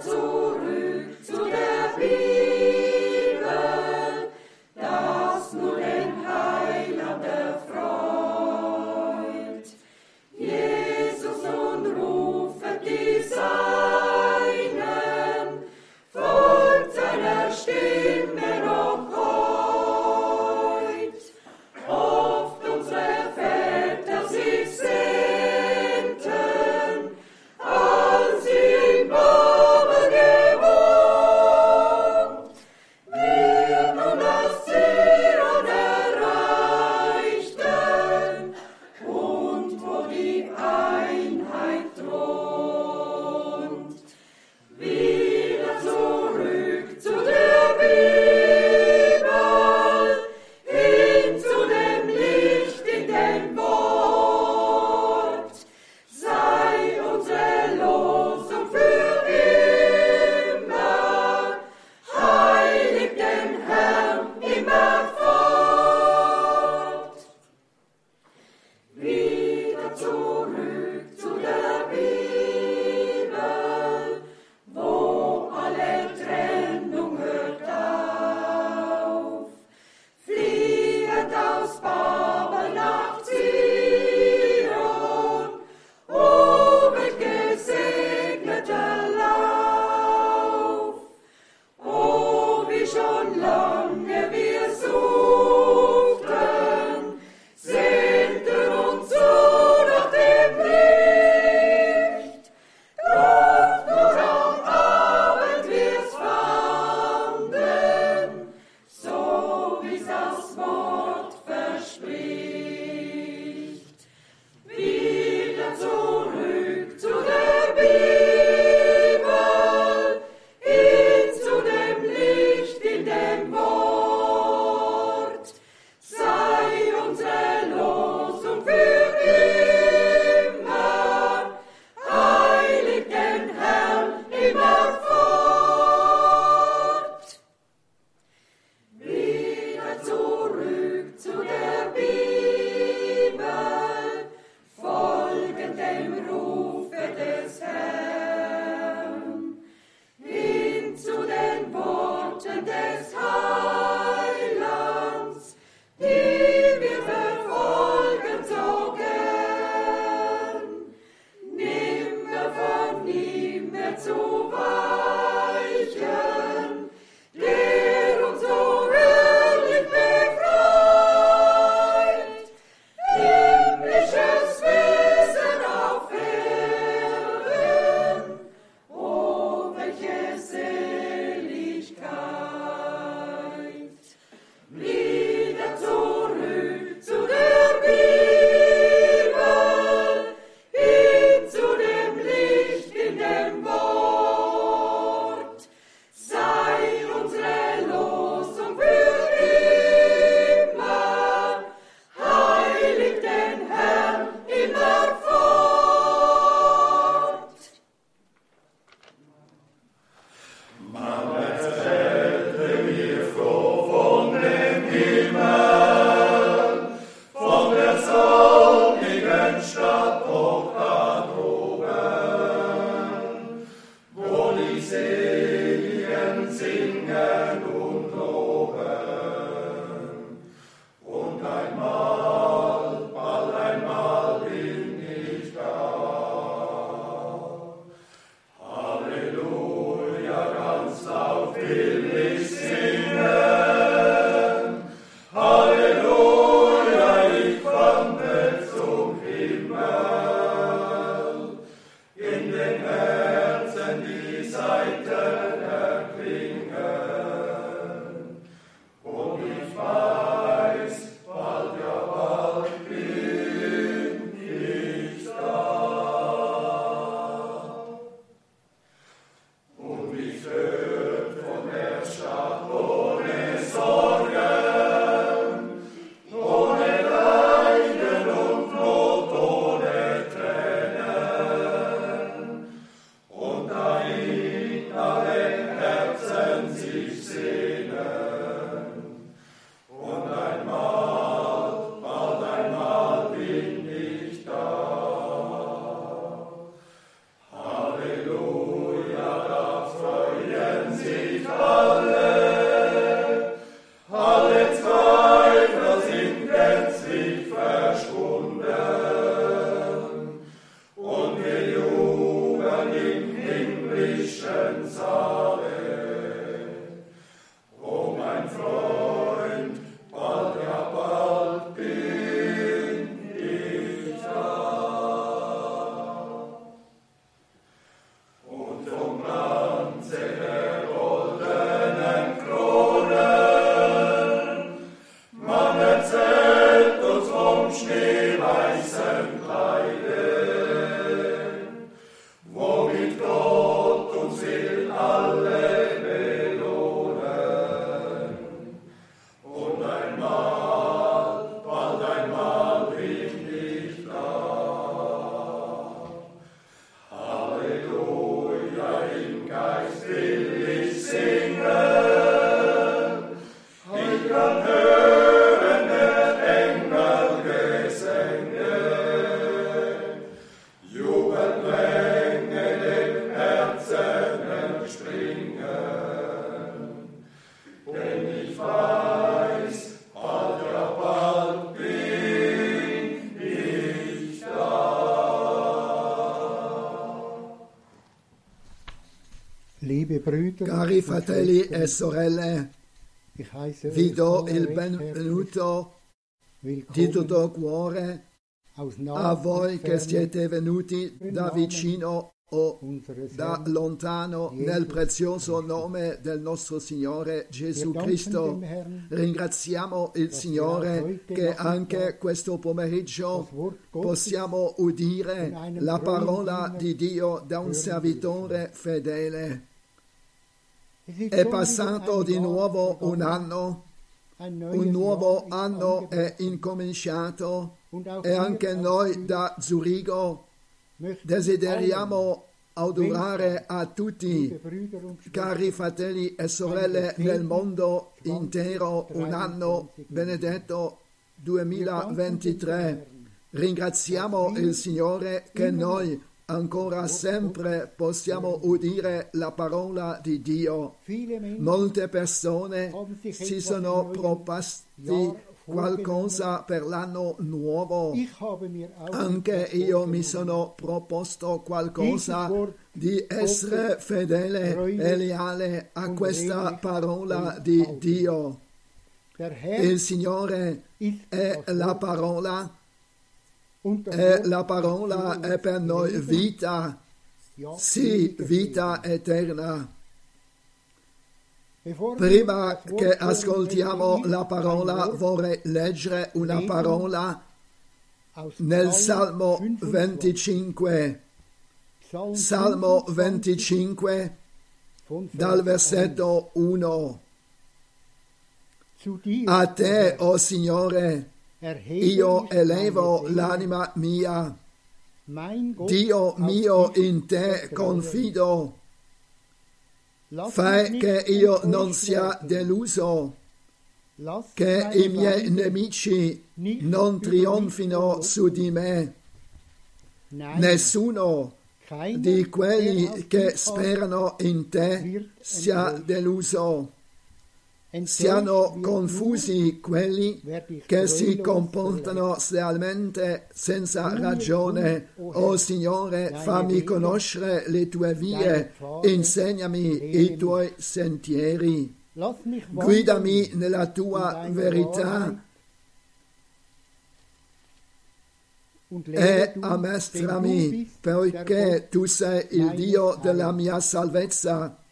zurück zu der Bibel. Fratelli e sorelle, vi do il benvenuto di tutto cuore a voi che siete venuti da vicino o da lontano nel prezioso nome del nostro Signore Gesù Cristo. Ringraziamo il Signore che anche questo pomeriggio possiamo udire la parola di Dio da un servitore fedele. È passato di nuovo un anno, un nuovo anno è incominciato e anche noi da Zurigo desideriamo augurare a tutti Cari fratelli e sorelle nel mondo intero, un anno benedetto 2023. Ringraziamo il Signore che noi ancora sempre possiamo udire la parola di Dio. Molte persone si sono proposti qualcosa per l'anno nuovo. Anche io mi sono proposto qualcosa di essere fedele e leale a questa parola di Dio. Il Signore è la parola e Wort la parola è per noi vita, sì, vita eterna. Prima che ascoltiamo la parola vorrei leggere una parola nel Salmo 25. 25. Psalm Salmo 25 25 von Vers dal versetto 1. 1. Zu dir, A te, o Signore, erhebe io ich elevo l'anima mia. Dio mio, in te confido. Fai che io non sia deluso, che i miei nemici non trionfino su di me. Nessuno di quelli che sperano in te sia deluso. Siano confusi quelli che si comportano slealmente senza ragione. o O Herr, Signore, fammi conoscere le tue vie, insegnami i tuoi sentieri. Guidami nella tua verità e poiché Gott tu sei il Dio della mia salvezza.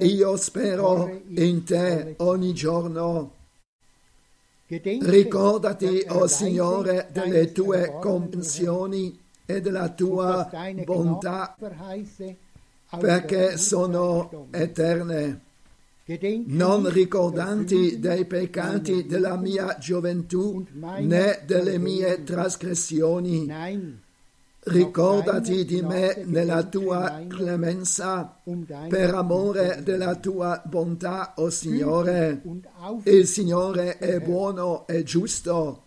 Io spero in te ogni giorno. Ricordati, o Erweise Signore, delle tue comprensioni e della tua bontà, perché sono eterne. Non ricordanti dei peccati della mia gioventù, né delle mie trasgressioni. Ricordati di me nella tua clemenza, per amore della tua bontà, o Signore. und auf Il Signore è buono e giusto,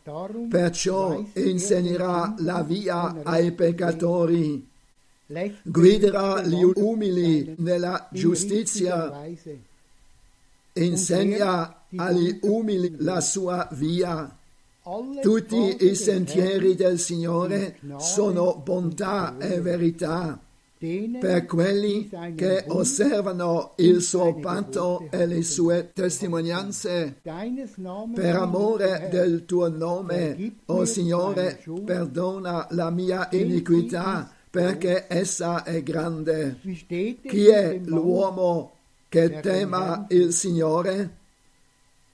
perciò er insegnerà la via ai peccatori, guiderà gli umili nella giustizia, insegna agli umili la sua via. Tutti i sentieri del Signore sono bontà e verità per quelli che osservano il suo patto e le sue testimonianze. Per amore del tuo nome, o mir Signore, perdona la mia iniquità, perché essa è grande. Chi è l'uomo che tema il Signore?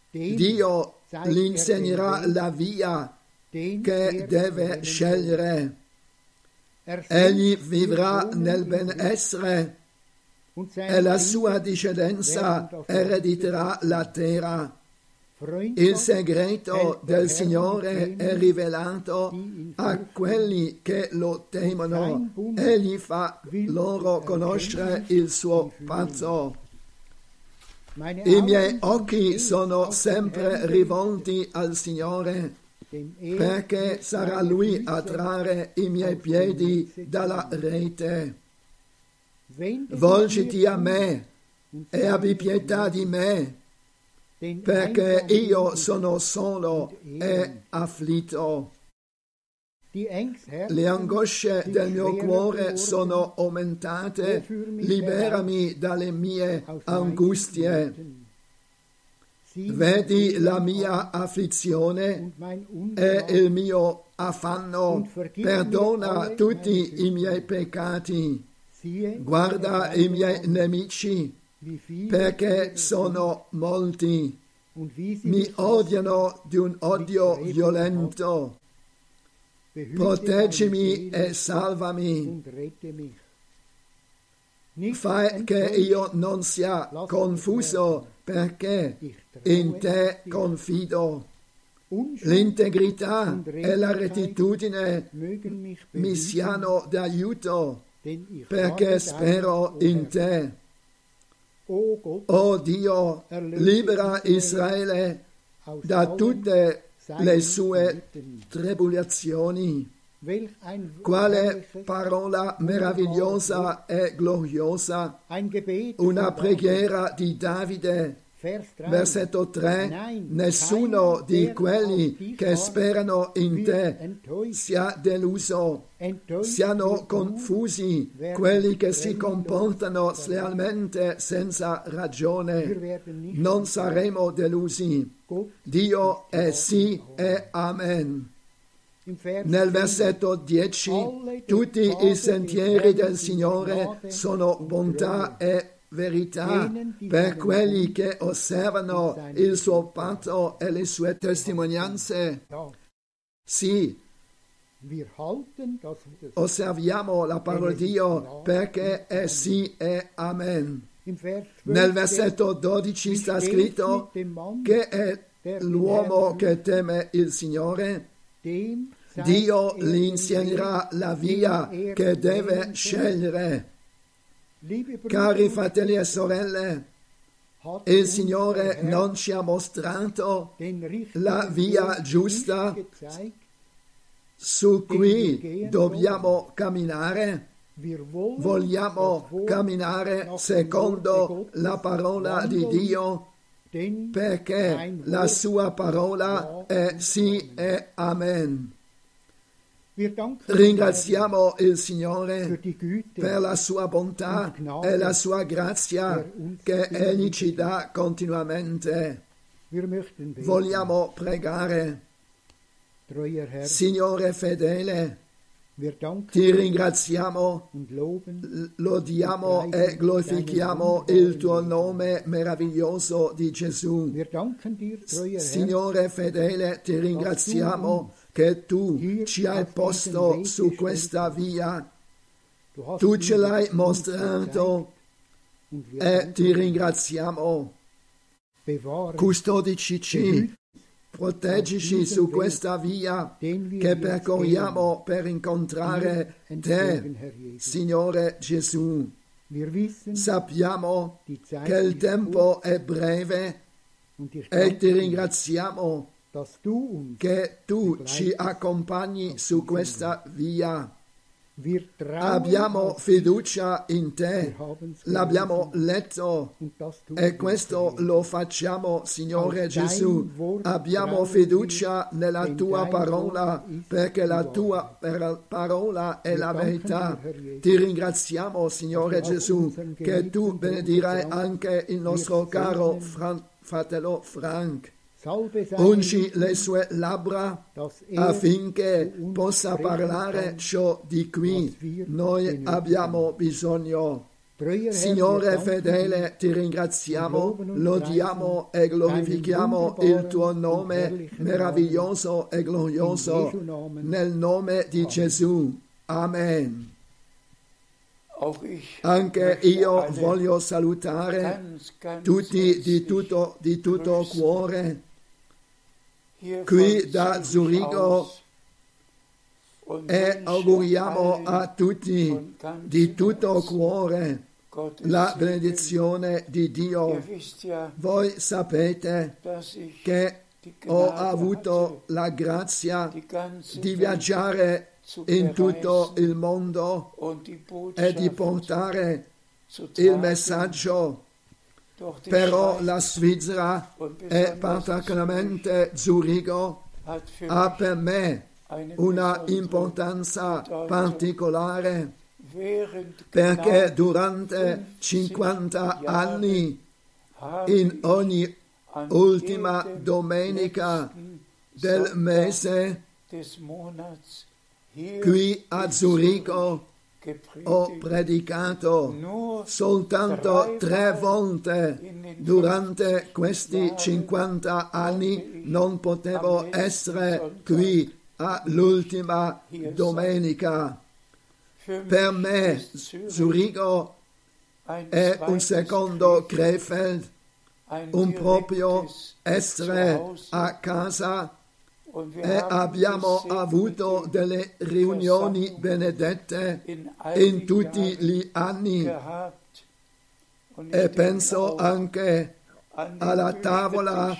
Dio gli er insegnerà la via che deve scegliere. Er Egli vivrà nel benessere e la sua discendenza erediterà la terra. Il segreto del Signore è rivelato a quelli che lo temono. Egli fa loro er conoscere il suo pazzo. I miei occhi sono sempre rivolti al Signore, er perché sarà Lui a trarre i miei piedi dalla rete. Volgiti a me e abbi pietà di me, perché io sono solo e elend. afflitto. Ängsherzen, Le angosce del mio cuore sono aumentate, liberami dalle mie angustie. Vedi la mia afflizione e il mio affanno, perdona tutti i miei peccati, guarda i miei nemici, perché sono molti, mi odiano di un odio violento. Proteggimi e salvami. Fai che io non sia confuso perché in te confido. L'integrità e la rettitudine mi siano d'aiuto perché spero in te. O Gott, O Dio, libera Israele da tutte seinen le sue tribolazioni. Quale parola meravigliosa e gloriosa, una preghiera di Davide. David. Vers 3. Versetto 3. Nein, Nessuno di quelli che sperano in te sia deluso. Siano confusi quelli che si comportano slealmente senza ragione. Non saremo delusi. Dio è sì e amen. Nel 10, versetto 10, tutti i sentieri del Signore sono bontà e verità per quelli che osservano il suo patto e le sue testimonianze. Sì, osserviamo la parola di Dio perché è sì e amen. Im Vers 12 Nel versetto 12 sta scritto che è l'uomo che teme il Signore. Dio gli insegnerà la via che deve scegliere. Cari fratelli e sorelle, il Signore non ci ha mostrato la via giusta su cui dobbiamo camminare. Vogliamo camminare secondo la parola di Dio perché la sua parola è sì e amen. Ringraziamo il Signore per la sua bontà e la sua grazia che Egli ci dà continuamente. Vogliamo pregare, Signore fedele, ti ringraziamo, lodiamo e glorifichiamo il tuo nome meraviglioso di Gesù. Signore fedele, ti ringraziamo che tu ci hai posto su questa via, tu ce l'hai mostrato e ti ringraziamo. Bewahre Custodici, behüt proteggici su questa via che percorriamo per incontrare te. Signore Gesù. Sappiamo che il tempo è breve e ti ringraziamo che tu ci accompagni su questa via. Abbiamo fiducia in te, l'abbiamo letto. e questo lo facciamo, Signore Gesù. Abbiamo fiducia nella tua parola, perché la tua parola è la verità. Ti ringraziamo, Signore Gesù, che tu benedirai anche il nostro caro fratello Frank. Ungi le sue labbra affinché possa parlare ciò di cui noi abbiamo bisogno. Signore fedele, ti ringraziamo, lodiamo e glorifichiamo il tuo nome meraviglioso e glorioso nel nome di Gesù. Amen. Anche io voglio salutare tutti di tutto, di tutto cuore qui da Zurigo e auguriamo a tutti di tutto cuore la benedizione di Dio. Voi sapete che ho avuto la grazia di viaggiare in tutto il mondo e di portare il messaggio. Però la Svizzera e particolarmente Zurigo ha per me una importanza particolare perché durante 50 anni in ogni ultima domenica del mese qui a Zurigo. Ho predicato soltanto tre volte durante questi 50 anni non potevo essere qui all'ultima domenica. Per me Zurigo. È un secondo Krefeld, un proprio essere a casa e abbiamo avuto delle riunioni benedette in tutti gli anni. e penso anche alla tavola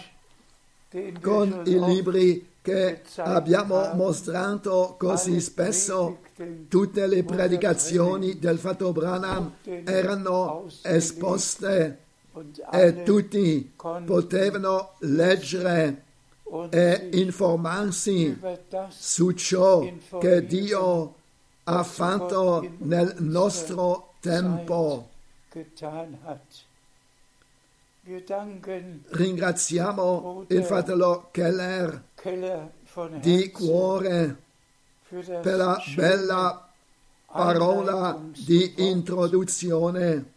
con i libri che abbiamo mostrato così spesso. Tutte le predicazioni del Fatto Branham erano esposte e tutti potevano leggere e informarsi su ciò che Dio ha fatto nel nostro tempo. Ringraziamo il fratello Keller di cuore per la bella parola di introduzione.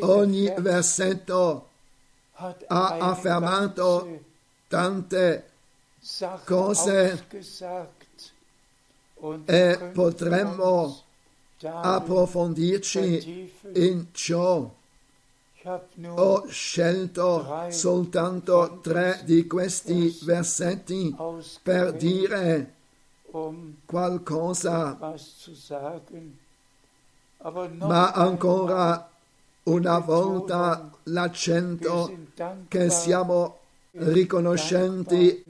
Ogni Vers versetto ha affermato tante cose e potremmo approfondirci in ciò. Ho scelto soltanto tre di questi versetti per dire um qualcosa, ma ancora una volta l'accento che siamo riconoscenti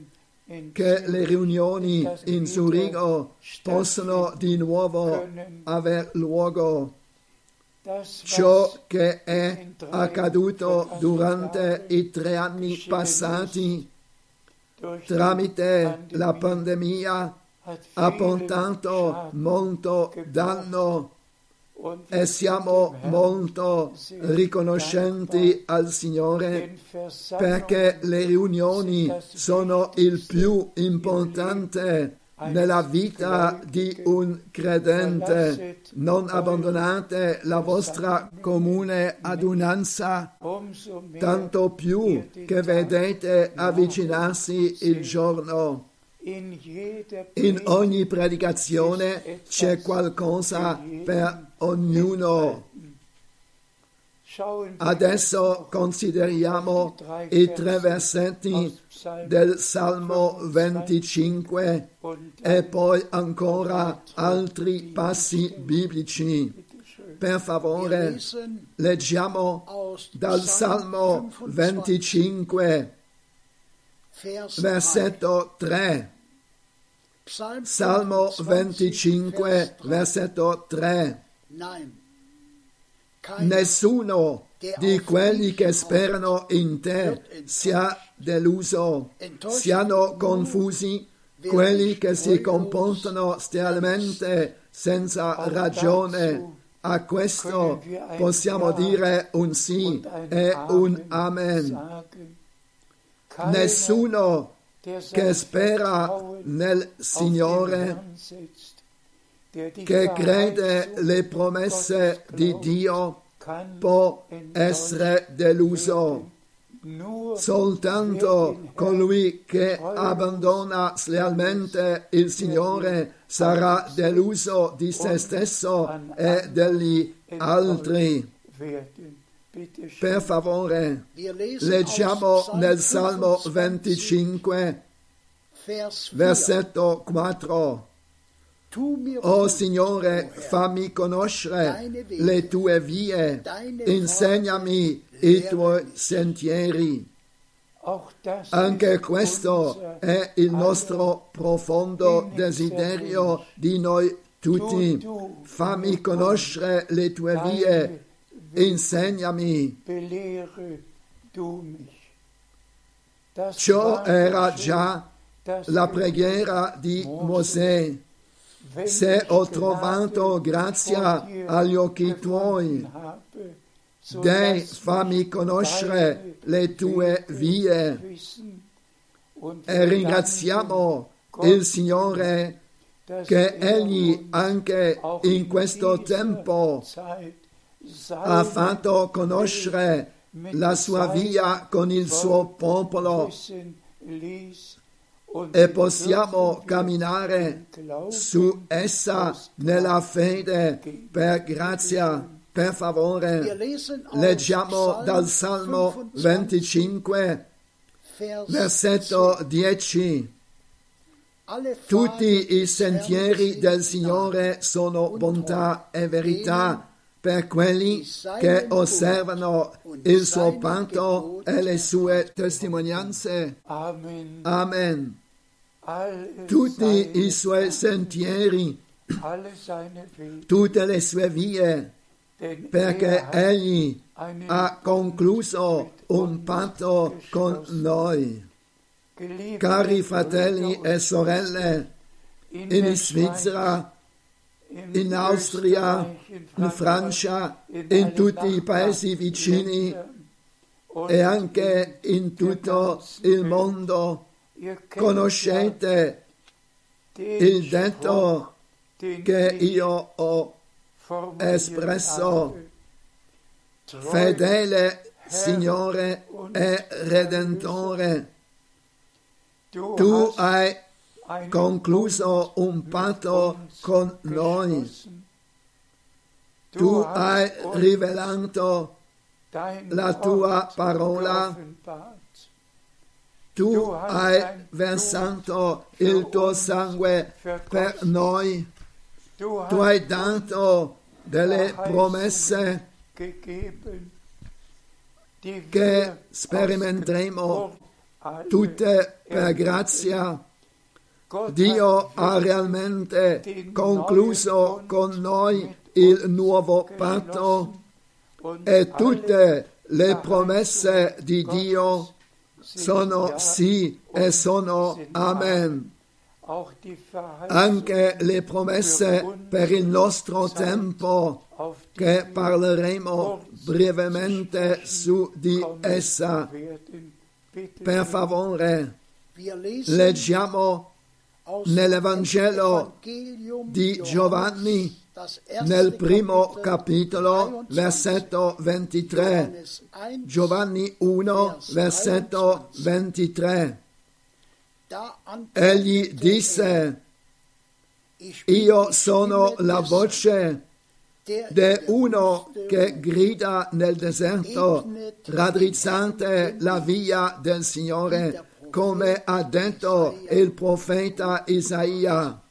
che le riunioni in Zurigo possono di nuovo aver luogo. Ciò che è accaduto durante i tre anni passati tramite la pandemia ha portato molto danno e siamo molto riconoscenti al Signore perché le riunioni sono il più importante nella vita di un credente. Non abbandonate la vostra comune adunanza, tanto più che vedete avvicinarsi il giorno. in ogni predicazione c'è qualcosa per ognuno. Adesso consideriamo i tre versetti del Salmo 25 und e poi ancora altri passi biblici. Per favore, leggiamo dal Salmo 25, Vers versetto 3. 3. Psalm Salmo 25, Vers 3. versetto 3. Nessuno di quelli che sperano in te sia deluso, siano confusi quelli che si comportano sterilmente senza ragione. A questo possiamo dire un sì e un Amen. Nessuno che spera nel Signore, che crede le promesse di Dio, può essere deluso. Soltanto colui che abbandona slealmente il Signore sarà deluso di se stesso e degli altri. Per favore, leggiamo nel Salmo 25, 25, Vers 4. versetto 4. Tu mir O kund, Signore, fammi conoscere le tue vie, insegnami i tuoi sentieri. Anche questo è il nostro profondo desiderio di noi tutti. Fammi conoscere le tue vie, insegnami. Ciò era già la er preghiera di Mosè. Se ho trovato grazia agli occhi tuoi, lass fammi conoscere le tue vie. E ringraziamo il Signore che Egli anche in questo tempo ha fatto conoscere la sua via con il suo popolo e possiamo camminare su essa nella fede per grazia. Per favore, leggiamo dal Salmo 25, Vers versetto 10. Alle Tutti i sentieri del Signore sono bontà e verità per quelli che osservano il suo patto e le sue testimonianze. Amen. Tutti i suoi sentieri, tutte le sue vie, perché er Egli ha concluso un patto con noi. Cari fratelli e sorelle, in Svizzera, in Austria, in Francia, in tutti i paesi vicini e anche in tutto il mondo. Conoscete il detto che io ho espresso. fedele Signore e Redentore. Tu hai concluso un patto con noi. Tu hai rivelato la tua parola. Tu hai versato il tuo sangue per noi. Tu hai dato delle promesse che sperimenteremo tutte per grazia. Dio ha realmente concluso con noi il nuovo patto e tutte le promesse di Dio sono sì e sono amen. Anche le promesse per il nostro tempo che parleremo brevemente su di essa. Per favore, leggiamo nell'Evangelo di Giovanni nel primo capitolo, 23. versetto 23. Johannes 1, Giovanni 1, versetto 23. da Egli disse, io sono la voce der uno che grida nel deserto, raddrizzante la via del Signore, come ha detto il profeta Isaia.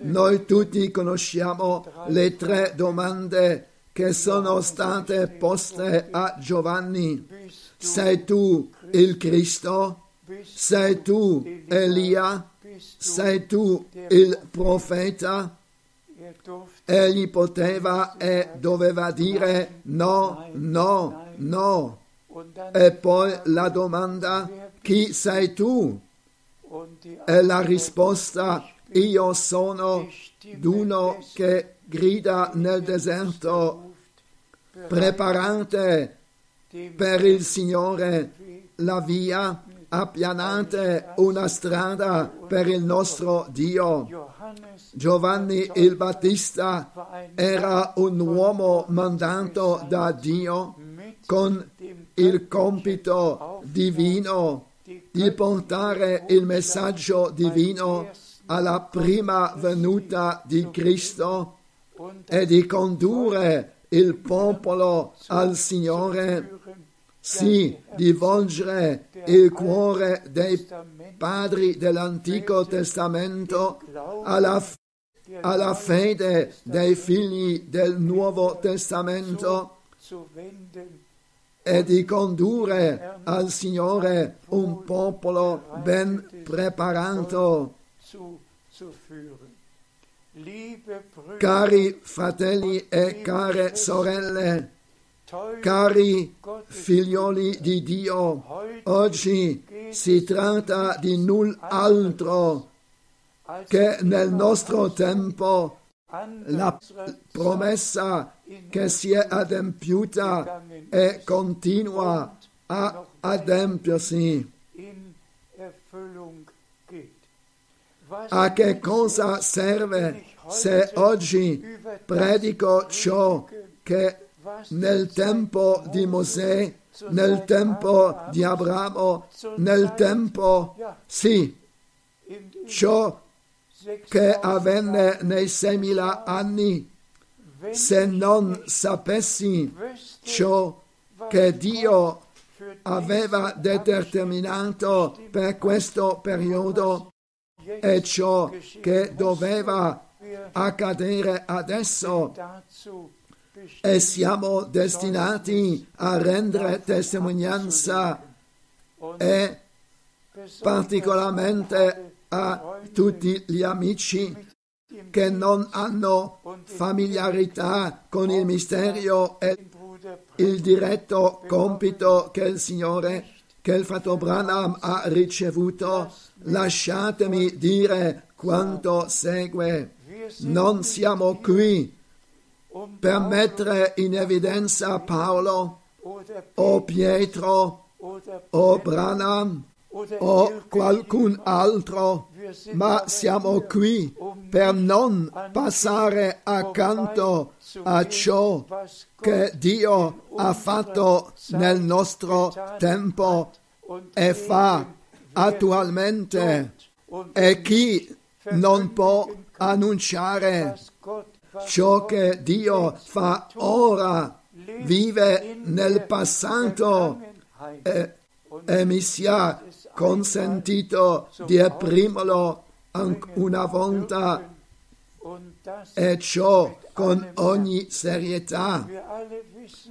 Noi tutti conosciamo le tre domande che sono state poste a Giovanni. Sei tu il Cristo? Sei tu Elia? Sei tu il profeta? Egli poteva e doveva dire no, no, no. E poi la domanda, chi sei tu? E la risposta, io sono d'uno che grida nel deserto, preparate per il Signore la via, appianate una strada per il nostro Dio. Giovanni il Battista era un uomo mandato da Dio con il compito divino di portare il messaggio divino alla prima venuta di Cristo e di condurre il popolo al Signore, sì, di volgere il cuore dei padri dell'Antico Testamento alla, alla fede dei figli del Nuovo Testamento e di condurre al Signore un popolo ben preparato. Cari fratelli e care sorelle, Cari figlioli di Dio, oggi si tratta di null'altro che nel nostro tempo. La promessa che si è adempiuta e continua a adempiersi. A che cosa serve se oggi predico ciò che nel tempo di Mosè, nel tempo di Abramo, nel tempo, sì, ciò che 6000 avvenne nei 6.000 anni, se non sapessi ciò che Dio aveva determinato per questo periodo Jetzt ciò che doveva accadere adesso. E siamo destinati a rendere testimonianza e particolarmente a tutti gli amici che non hanno familiarità con il mistero e il diretto compito che il Signore, che il fratello Branham ha ricevuto, lasciatemi dire quanto segue. Non siamo qui per mettere in evidenza Paolo o Pietro o Branham o qualcun altro, ma siamo qui per non passare accanto a ciò che Dio ha fatto nel nostro tempo e fa attualmente e chi non può annunciare ciò che Dio fa ora vive nel passato e, e mi sia consentito di esprimerlo an- una volta e ciò con ogni serietà.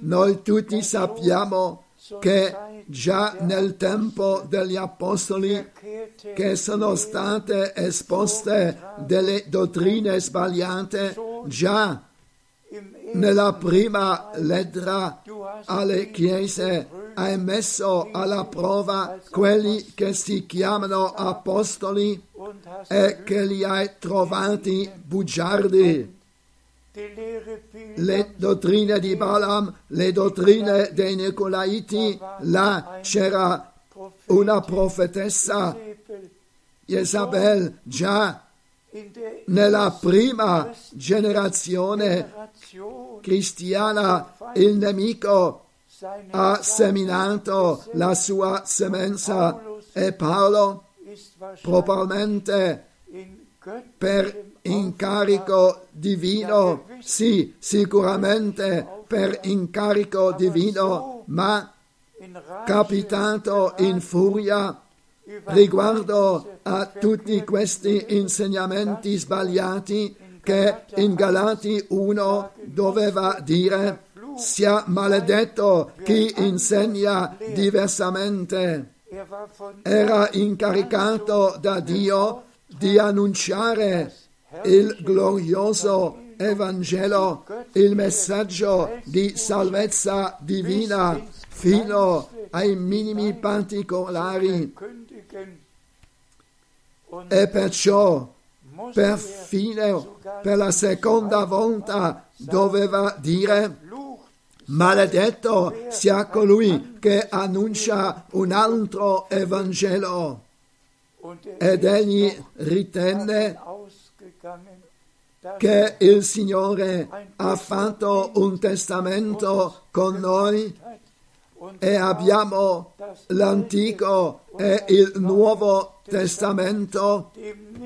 Noi tutti sappiamo che già nel tempo degli apostoli che sono state esposte delle dottrine sbagliate, già nella prima lettera alle chiese hai messo alla prova quelli che si chiamano apostoli e che li hai trovati bugiardi. Le dottrine di Balaam, le dottrine dei Nicolaiti, là c'era una profetessa, Jezabel, già nella prima generazione cristiana il nemico ha seminato la sua semenza e Paolo probabilmente per incarico divino, sì, sicuramente per incarico divino, ma capitato in furia riguardo a tutti questi insegnamenti sbagliati che in Galati 1 doveva dire sia maledetto chi insegna diversamente. Era incaricato da Dio di annunciare il glorioso Evangelo, il messaggio di salvezza divina fino ai minimi particolari e perciò perfino per la seconda volta doveva dire maledetto sia colui che annuncia un altro Evangelo. Ed egli ritenne che il Signore ha fatto un testamento con noi e abbiamo l'Antico e il Nuovo Testamento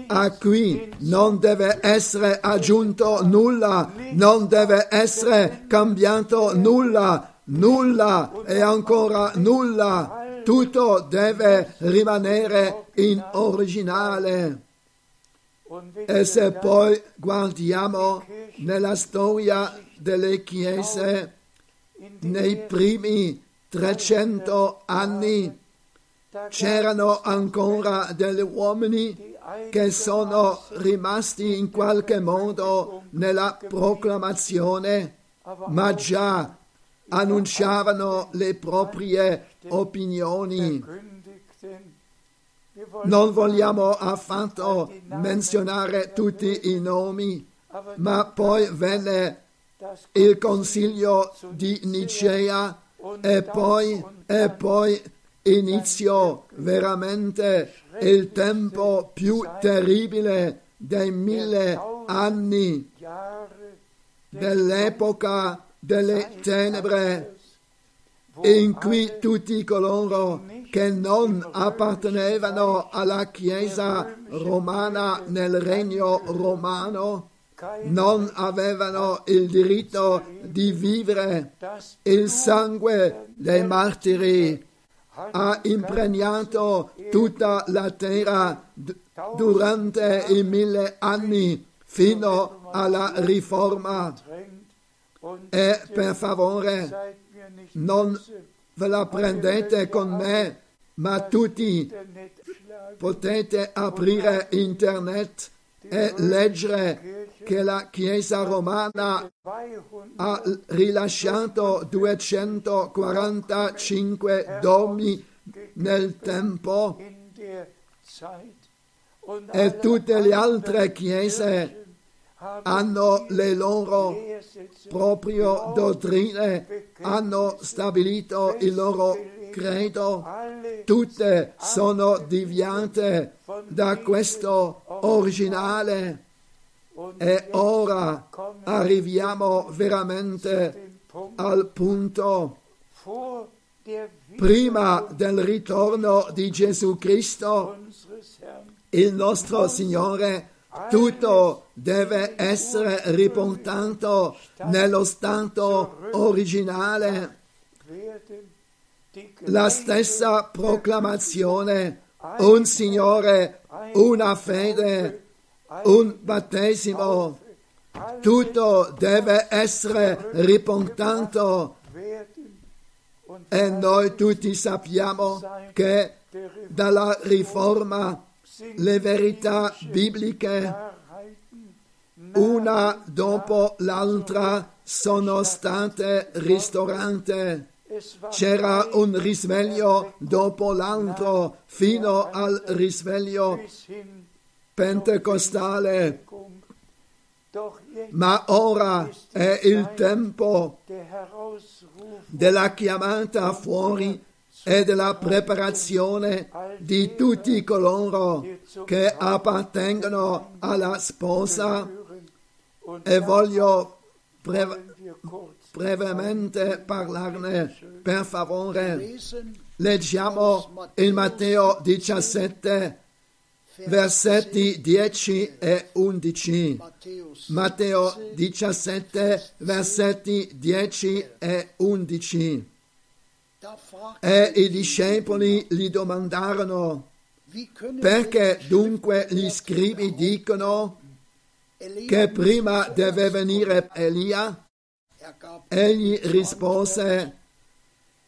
a cui non deve essere aggiunto nulla, non deve essere cambiato nulla, nulla e ancora nulla. Tutto deve rimanere in originale. E se poi guardiamo nella storia delle chiese, nei primi 300 anni c'erano ancora degli uomini che sono rimasti in qualche modo nella proclamazione, ma già annunciavano le proprie opinioni. Non vogliamo affatto menzionare tutti i nomi, ma poi venne il consiglio di Nicea e poi, e poi iniziò veramente il tempo più terribile dei mille anni dell'epoca delle tenebre in cui tutti coloro che non appartenevano alla Chiesa romana nel regno romano non avevano il diritto di vivere. Il sangue dei martiri ha impregnato tutta la terra durante i mille anni fino alla riforma. E per favore non ve la prendete con me, ma tutti potete aprire internet e leggere che la Chiesa romana 200 ha rilasciato 245 domi nel tempo e tutte le altre chiese hanno le loro proprio dottrine, hanno stabilito il loro credo. Tutte sono deviate da questo originale e ora arriviamo veramente al punto prima del ritorno di Gesù Cristo, il nostro Signore, tutto deve essere riportato nello stato originale. La stessa proclamazione, un Signore, una fede, un battesimo, tutto deve essere riportato e noi tutti sappiamo che dalla riforma le verità bibliche una dopo l'altra sono state war C'era un risveglio dopo l'altro fino al risveglio pentecostale. Ma ora è il tempo della chiamata fuori e della preparazione di tutti coloro che appartengono alla sposa e voglio brev- brevemente parlarne, per favore. Leggiamo in Matteo 17, versetti 10 e 11. Matthäus Matteo 17, versetti 10 e 11. E i discepoli gli domandarono, perché dunque gli scribi dicono che prima deve venire Elia? Egli rispose,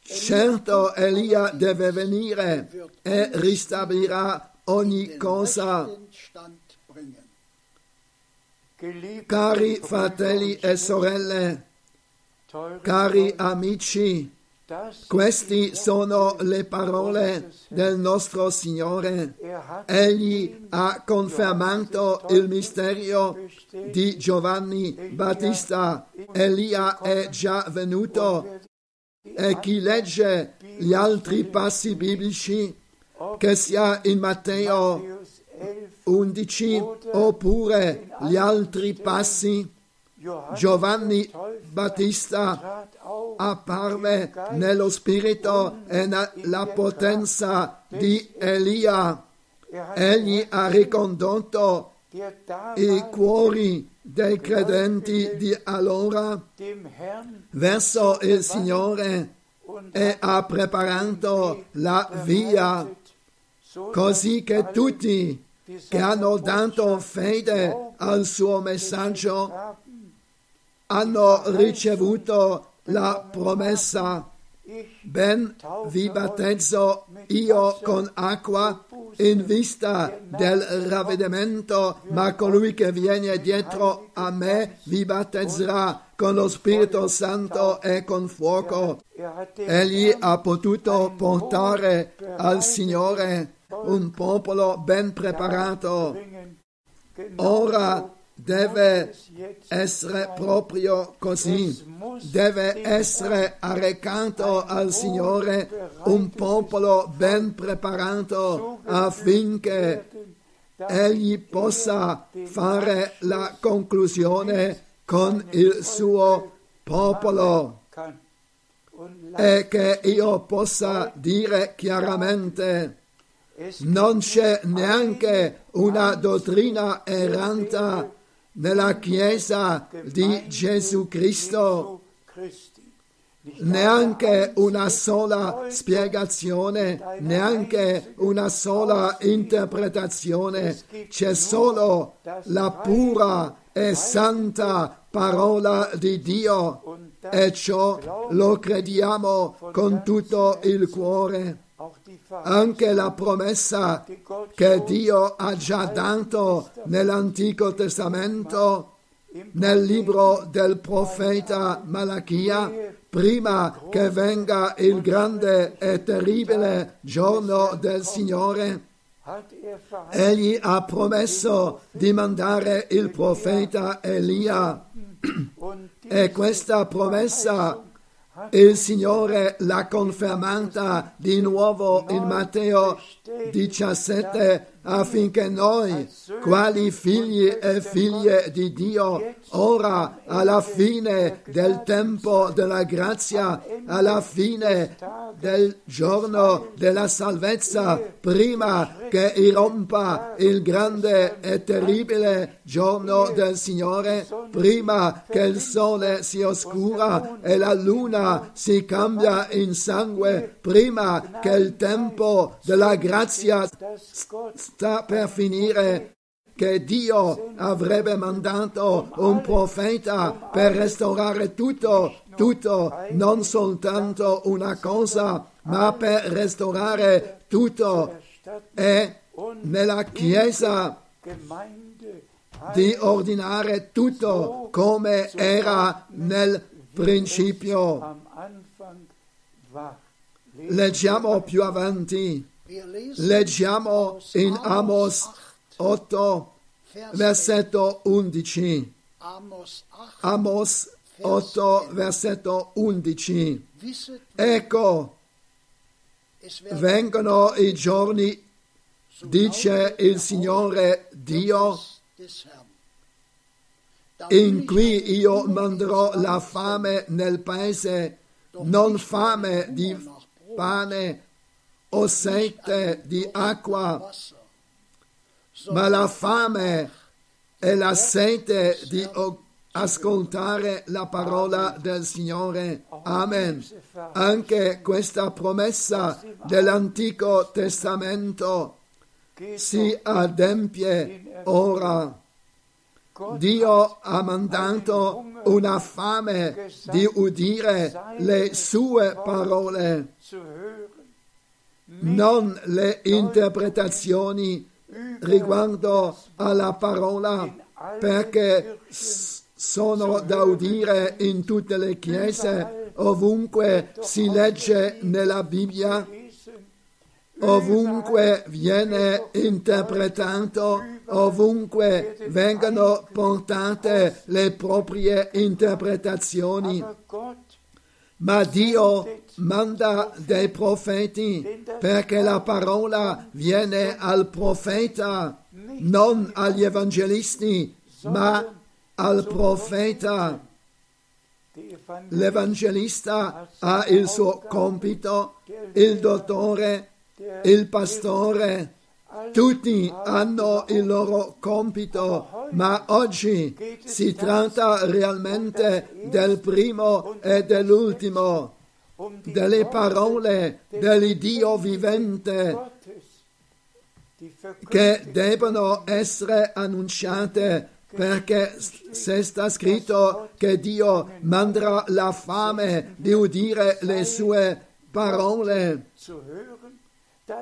certo Elia deve venire e ristabilirà ogni cosa. Cari fratelli e sorelle, cari amici, queste sono le parole del nostro Signore. Egli ha confermato il mistero di Giovanni Battista. Elia è già venuto e chi legge gli altri passi biblici, che sia in Matteo Matthäus 11, 11 oppure gli altri passi, Giovanni Battista apparve nello spirito e nella potenza di Elia. Egli ha ricondotto i cuori dei credenti di allora verso il Signore e ha preparato la via così che tutti che hanno dato fede al suo messaggio hanno ricevuto la promessa ben vi battezzo io con acqua in vista del ravvedimento, ma colui che viene dietro a me vi battezzerà con lo Spirito Santo e con fuoco. Egli ha potuto portare al Signore un popolo ben preparato. Ora deve essere proprio così. Deve essere arrecato al Signore un popolo ben preparato affinché egli possa fare la conclusione con il suo popolo e che io possa dire chiaramente non c'è neanche una dottrina erranta nella Chiesa di Gesù Cristo, neanche una sola spiegazione, neanche una sola interpretazione, c'è solo la pura e santa parola di Dio e ciò lo crediamo con tutto il cuore. Anche la promessa che Dio ha già dato nell'Antico Testamento, nel libro del profeta Malachia, prima che venga il grande e terribile giorno del Signore, egli ha promesso di mandare il profeta Elia. E questa promessa il Signore l'ha confermata di nuovo in Matteo 17 affinché noi, quali figli e figlie di Dio, ora alla fine del tempo della grazia, alla fine del giorno della salvezza, prima che irrompa il grande e terribile giorno del Signore, prima che il sole si oscura e la luna si cambia in sangue, prima che il tempo della grazia sta per finire, che Dio avrebbe mandato un profeta per restaurare tutto, tutto, non soltanto una cosa, ma per restaurare tutto e nella Chiesa di ordinare tutto come era nel principio. Leggiamo più avanti, leggiamo in Amos 8, Vers versetto 11. Amos 8. Amos 8, versetto 11. Wisset, Ecco, vengono i giorni, dice il Signore Dio, in cui io manderò la fame nel paese, non fame di pane o sete di acqua, ma la fame e la sete di ascoltare la parola del Signore. Amen. Anche questa promessa dell'Antico Testamento si adempie ora. Dio ha mandato una fame di udire le sue parole, non le interpretazioni riguardo alla parola, perché sono da udire in tutte le chiese, ovunque si legge nella Bibbia, ovunque viene interpretato, ovunque vengono portate le proprie interpretazioni. Ma Dio manda dei profeti perché la parola viene al profeta, non agli evangelisti, ma al profeta. L'evangelista ha il suo compito, il dottore, il pastore, tutti hanno il loro compito, ma oggi si tratta realmente del primo e dell'ultimo, delle parole dell'Iddio vivente che devono essere annunciate perché se sta scritto che Dio manderà la fame di udire le sue parole,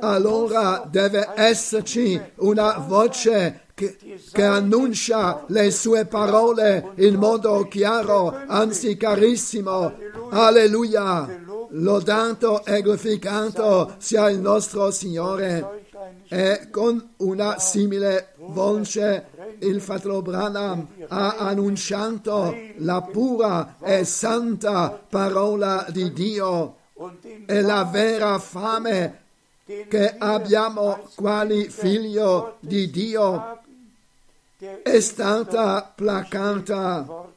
allora deve esserci una voce che, che annuncia le sue parole in modo chiaro, anzi carissimo. Alleluia! Lodato e glorificato sia il nostro Signore. E con una simile voce il fratello Branham ha annunciato la pura e santa parola di Dio e la vera fame che abbiamo quali figlio di Dio è stata placata.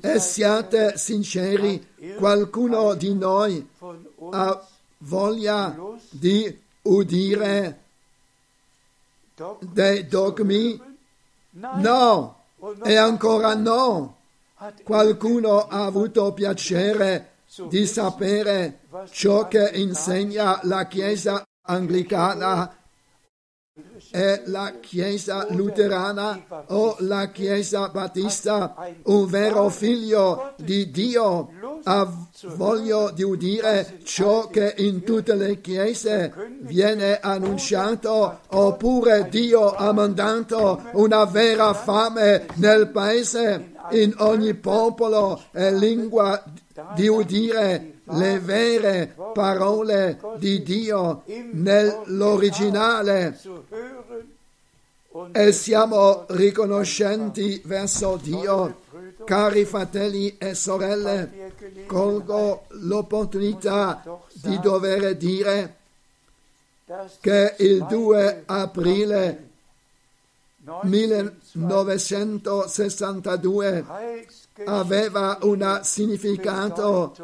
E siate sinceri, qualcuno di noi ha voglia di udire dei dogmi? No, e ancora no. Qualcuno ha avuto piacere di sapere ciò che insegna la Chiesa anglicana e la Chiesa luterana o la Chiesa battista, un vero figlio di Dio, ha voglia di udire ciò che in tutte le chiese viene annunciato, oppure Dio ha mandato una vera fame nel paese, in ogni popolo e lingua di udire le vere parole di Dio nell'originale e siamo riconoscenti verso Dio. Cari fratelli e sorelle, colgo l'opportunità di dover dire che il 2 aprile 1962 aveva un significato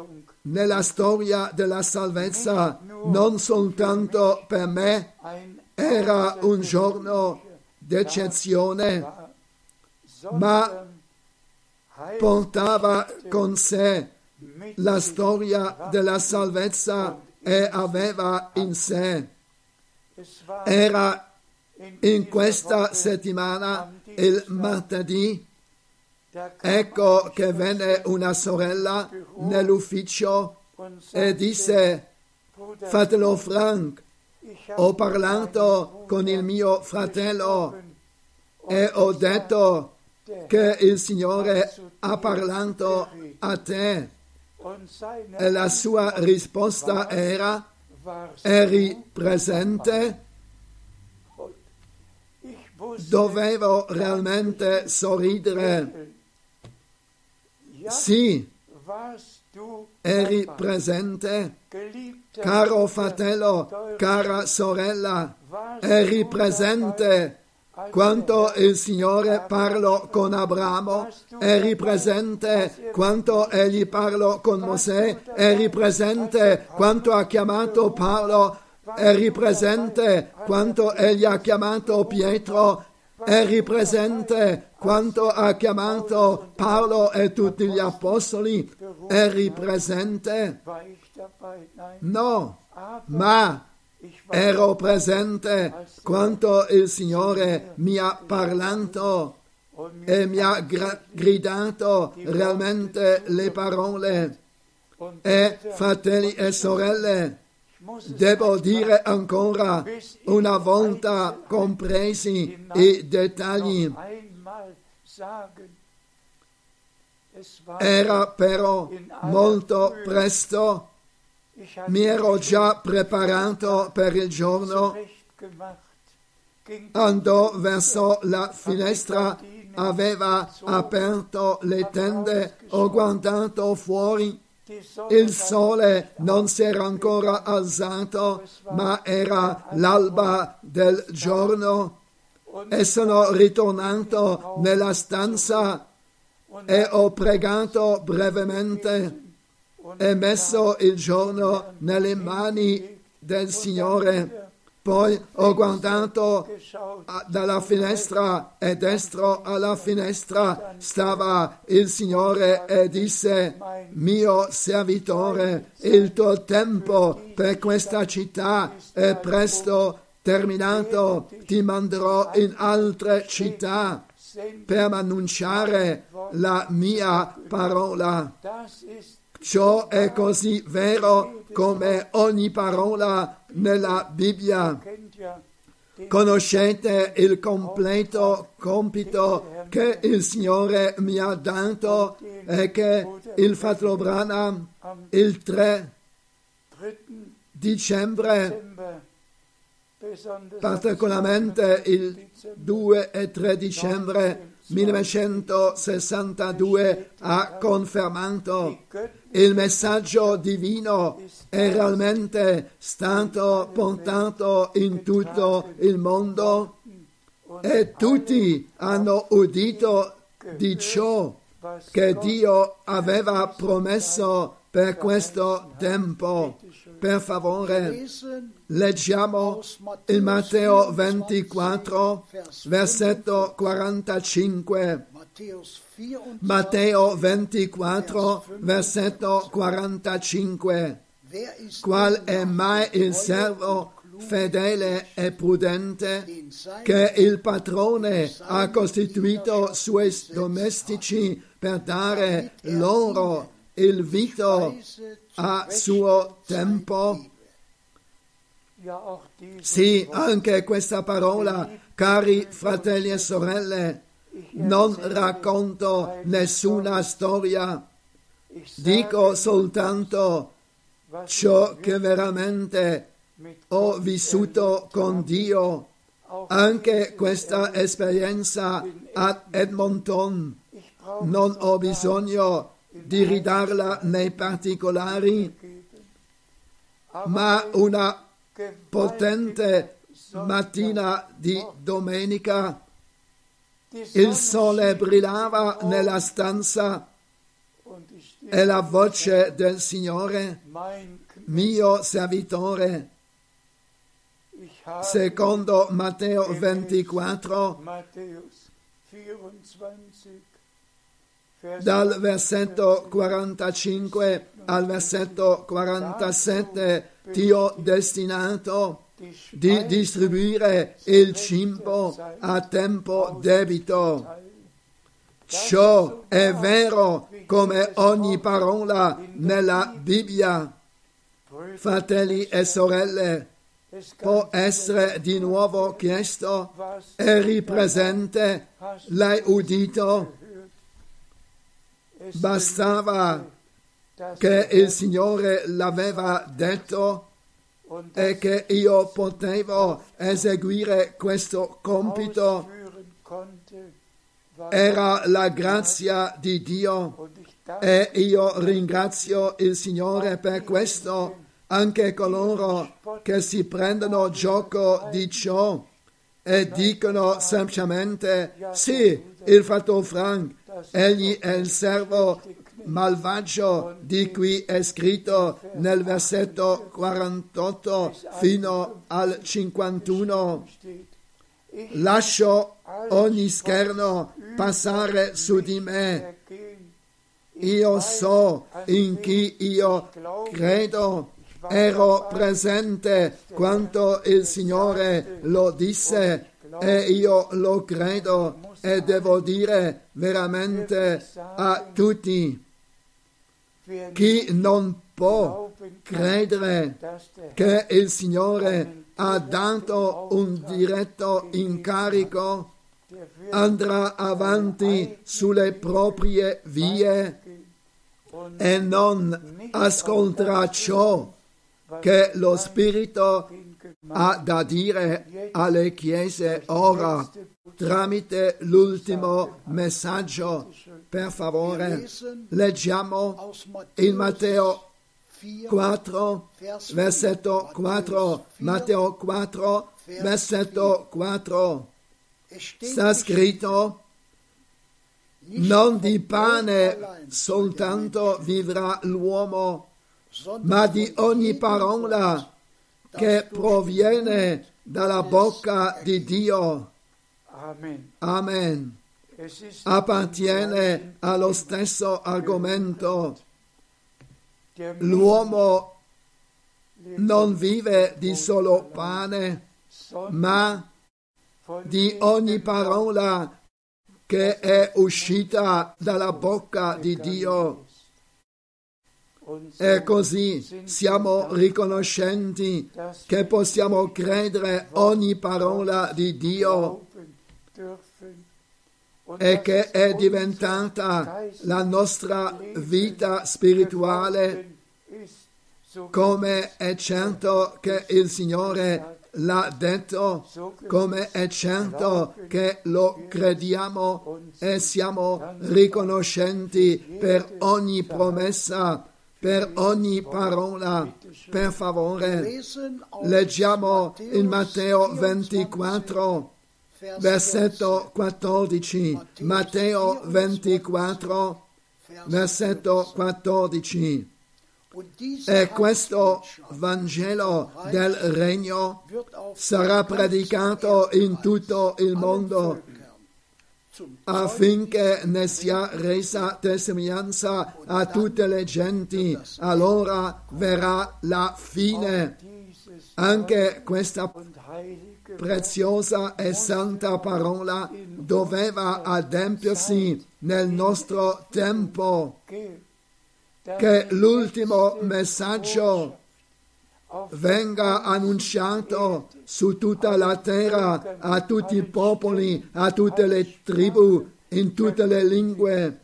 nella storia della salvezza non soltanto per me, era un giorno d'eccezione, ma portava con sé la storia della salvezza e aveva in sé. Era in questa settimana, il martedì, ecco che venne una sorella nell'ufficio e disse, fratello Frank, ho parlato con il mio fratello e ho detto che il Signore ha parlato a te. E la sua risposta era, eri presente? Dovevo realmente sorridere. Sì, eri presente? Caro fratello, cara sorella, eri presente. Quanto il Signore parlò con Abramo, eri presente. Quanto egli parlò con Mosè, eri presente. Quanto ha chiamato Paolo, eri presente. Quanto egli ha chiamato Pietro, eri presente quanto ha chiamato Paolo e tutti gli apostoli, eri presente? No, ma ero presente quanto il Signore mi ha parlato e mi ha gridato realmente le parole. E fratelli e sorelle, devo dire ancora una volta compresi i dettagli. Era però molto presto. Mi ero già preparato per il giorno, andò verso la finestra, aveva aperto le tende, ho guardato fuori, il sole non si era ancora alzato, ma era l'alba del giorno e sono ritornato nella stanza e ho pregato brevemente e messo il giorno nelle mani del Signore. Poi ho guardato dalla finestra e destro alla finestra stava il Signore e disse, mio servitore, il tuo tempo per questa città è presto terminato, ti manderò in altre città per annunciare la mia parola. Ciò è così vero come ogni parola nella Bibbia. Conoscete il completo compito che il Signore mi ha dato e che il fratello Branham il 3 3. dicembre, particolarmente il 2 e 3 dicembre 1962, ha confermato. Il messaggio divino è realmente stato portato in tutto il mondo e tutti hanno udito di ciò che Dio aveva promesso per questo tempo. Per favore, leggiamo il Matteo 24, versetto 45. Matthäus 24. Matteo 24, versetto 45. Wer ist Qual è mai il servo fedele e prudente che il padrone ha costituito suoi domestici per dare loro il vito a suo tempo? Sì, anche questa parola, cari fratelli e sorelle, non racconto nessuna storia, dico soltanto ciò che veramente ho vissuto con Dio. Anche questa esperienza ad Edmonton non ho bisogno di ridarla nei particolari, ma una potente mattina di domenica il sole brillava nella stanza e la voce del Signore, mio servitore, secondo Matteo 24, Matthäus 24 Vers dal versetto 45 al versetto 47, ti ho destinato di distribuire il cibo a tempo debito. Ciò è vero come ogni parola nella Bibbia. Fratelli e sorelle, può essere di nuovo chiesto eri presente, l'hai udito, bastava che il Signore l'aveva detto e che io potevo eseguire questo compito. Era la grazia di Dio e io ringrazio il Signore per questo, anche coloro che si prendono gioco di ciò e dicono semplicemente sì, il fratello Frank, egli è il servo malvagio di cui è scritto nel versetto 48 fino al 51. steht. Ich Lascio ogni scherno passare su di me. Io so in chi io credo. Ero presente quando il Signore lo disse e io lo credo e devo dire veramente a tutti chi non può credere che il Signore ha dato un diretto incarico andrà avanti sulle proprie vie e non ascolterà ciò che lo Spirito ha da dire alle chiese ora tramite l'ultimo messaggio. Per favore, leggiamo in Matteo 4, 4, Vers versetto 4, Matteo 4, versetto 4. Es steht Sta scritto, non di pane soltanto vivrà l'uomo, ma di ogni parola che proviene dalla bocca di Dio. Amen. Appartiene allo stesso argomento. L'uomo non vive di solo pane, ma di ogni parola che è uscita dalla bocca di Dio. E così siamo riconoscenti che possiamo credere ogni parola di Dio e che è diventata la nostra vita spirituale come è certo che il Signore l'ha detto, come è certo che lo crediamo e siamo riconoscenti per ogni promessa, per ogni parola. Per favore, leggiamo in Matteo 24, 24, versetto 14. Matteo 24, versetto 14. Und diese E questo Vangelo del Regno sarà predicato in tutto il mondo affinché ne sia resa testimonianza a tutte le genti. Allora verrà la fine. Anche questa preziosa e santa parola doveva adempiersi nel nostro tempo, che l'ultimo messaggio venga annunciato su tutta la terra, a tutti i popoli, a tutte le tribù, in tutte le lingue.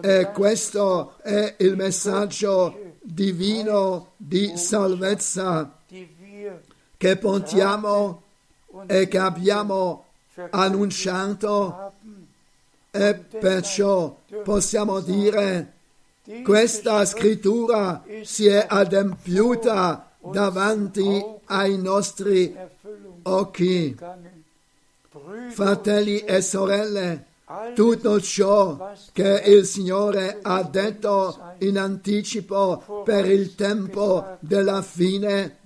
E questo è il messaggio divino di salvezza che portiamo e che abbiamo annunciato e perciò possiamo dire questa scrittura si è adempiuta davanti ai nostri occhi. Fratelli e sorelle, tutto ciò che il Signore ha detto in anticipo per il tempo della fine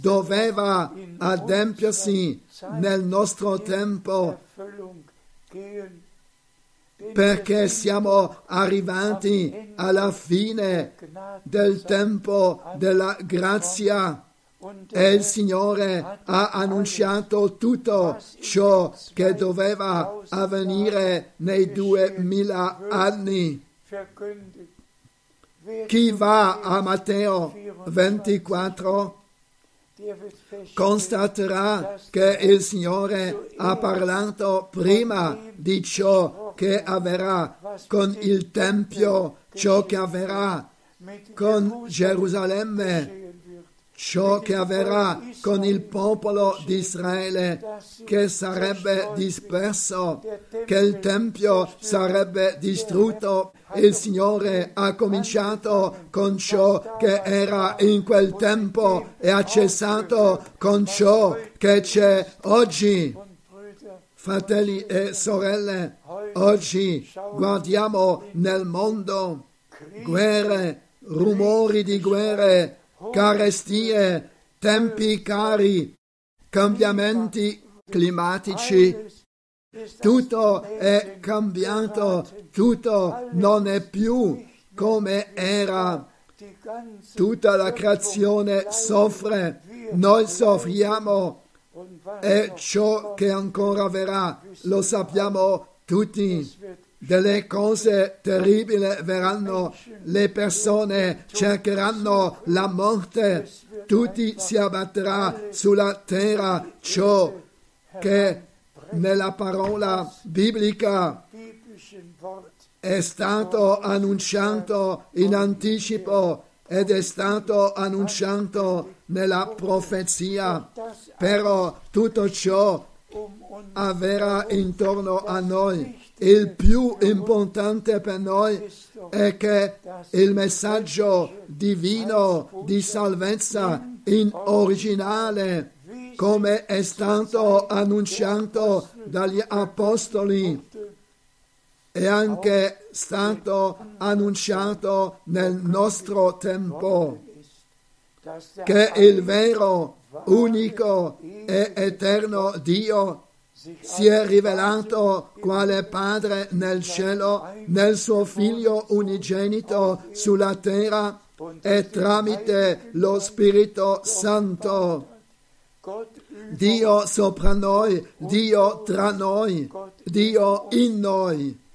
doveva adempiersi nel nostro tempo perché siamo arrivati alla fine del tempo della grazia e il Signore ha annunciato tutto ciò che doveva avvenire nei duemila anni. Chi va a Matteo 24 der wird feststellen, constaterà che il Signore ha parlato prima di ciò che avverrà con il Tempio, ciò che avverrà con Gerusalemme, ciò che avverrà con il popolo di Israele che sarebbe disperso, che il Tempio sarebbe distrutto. Il Signore ha cominciato con ciò che era in quel tempo e ha cessato con ciò che c'è oggi. Fratelli e sorelle, oggi guardiamo nel mondo guerre, rumori di guerre, carestie, tempi cari, cambiamenti climatici. Tutto è cambiato, tutto non è più come era. Tutta la creazione soffre, noi soffriamo e ciò che ancora verrà lo sappiamo tutti. Delle cose terribili verranno, le persone cercheranno la morte, tutti si abbatterà sulla terra ciò che nella parola biblica è stato annunciato in anticipo ed è stato annunciato nella profezia. Però tutto ciò avverrà intorno a noi. Il più importante per noi è che il messaggio divino di salvezza in originale, come è stato annunciato dagli apostoli, è anche stato annunciato nel nostro tempo che il vero, unico e eterno Dio si è rivelato quale Padre nel cielo, nel suo Figlio unigenito sulla terra e tramite lo Spirito Santo. Dio sopra noi, Dio tra noi, Dio in noi.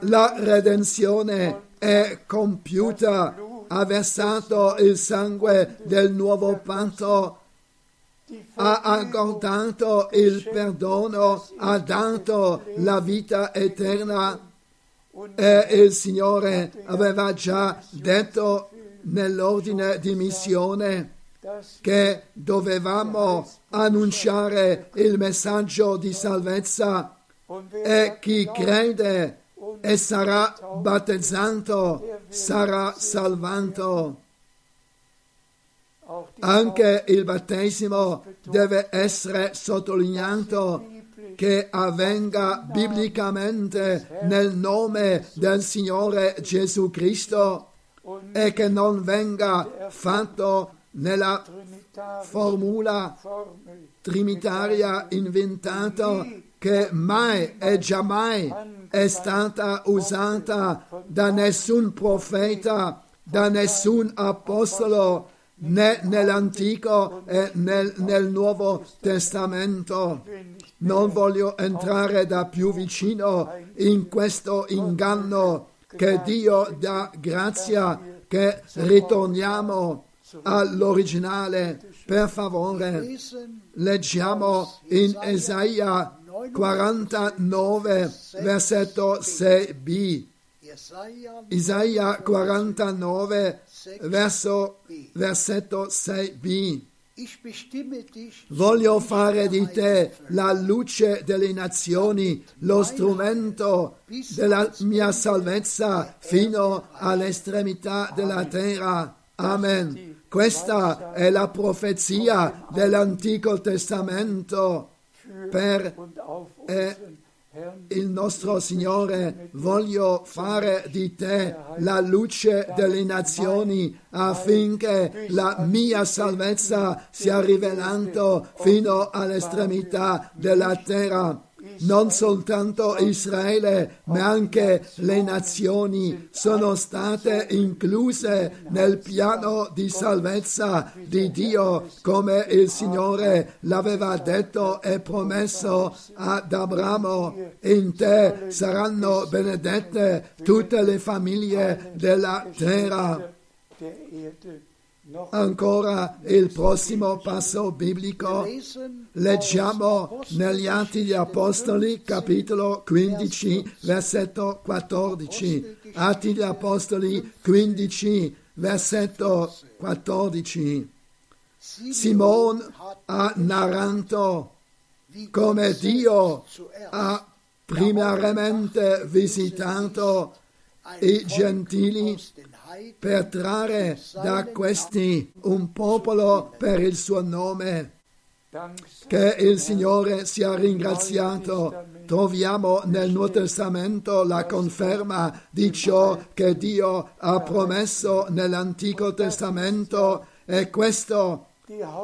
La redenzione è compiuta ha versato il sangue del nuovo patto, ha accordato il perdono, ha dato la vita eterna. E il Signore aveva già detto nell'ordine di missione che dovevamo annunciare il messaggio di salvezza. E chi crede e sarà battezzato sarà salvato. Anche il battesimo deve essere sottolineato che avvenga biblicamente nel nome del Signore Gesù Cristo e che non venga fatto nella formula trinitaria inventata che mai e giammai è stata usata da nessun profeta, da nessun apostolo, né nell'Antico e nel, nel Nuovo Testamento. Non voglio entrare da più vicino in questo inganno che Dio dà grazia che ritorniamo all'originale. Per favore, leggiamo in Isaia 49, versetto 6b. Jesaja Isaia 49, verso, versetto 6b. Ich bestimme dich Voglio fare di te la luce delle nazioni, lo strumento della mia salvezza fino all'estremità della terra. Amen. Questa è la profezia dell'Antico Testamento per eh, il nostro Signore, voglio fare di te la luce delle nazioni affinché la mia salvezza sia rivelata fino all'estremità della terra. Non soltanto Israele, ma anche le nazioni sono state incluse nel piano di salvezza di Dio, come il Signore l'aveva detto e promesso ad Abramo. In te saranno benedette tutte le famiglie della terra. Ancora il prossimo passo biblico. Leggiamo negli Atti degli Apostoli, capitolo 15, versetto 14. Atti degli Apostoli 15, versetto 14. Simon ha narrato come Dio ha primariamente visitato i gentili per trarre da questi un popolo per il suo nome. Che il Signore sia ringraziato. Troviamo nel Nuovo Testamento la conferma di ciò che Dio ha promesso nell'Antico Testamento e questo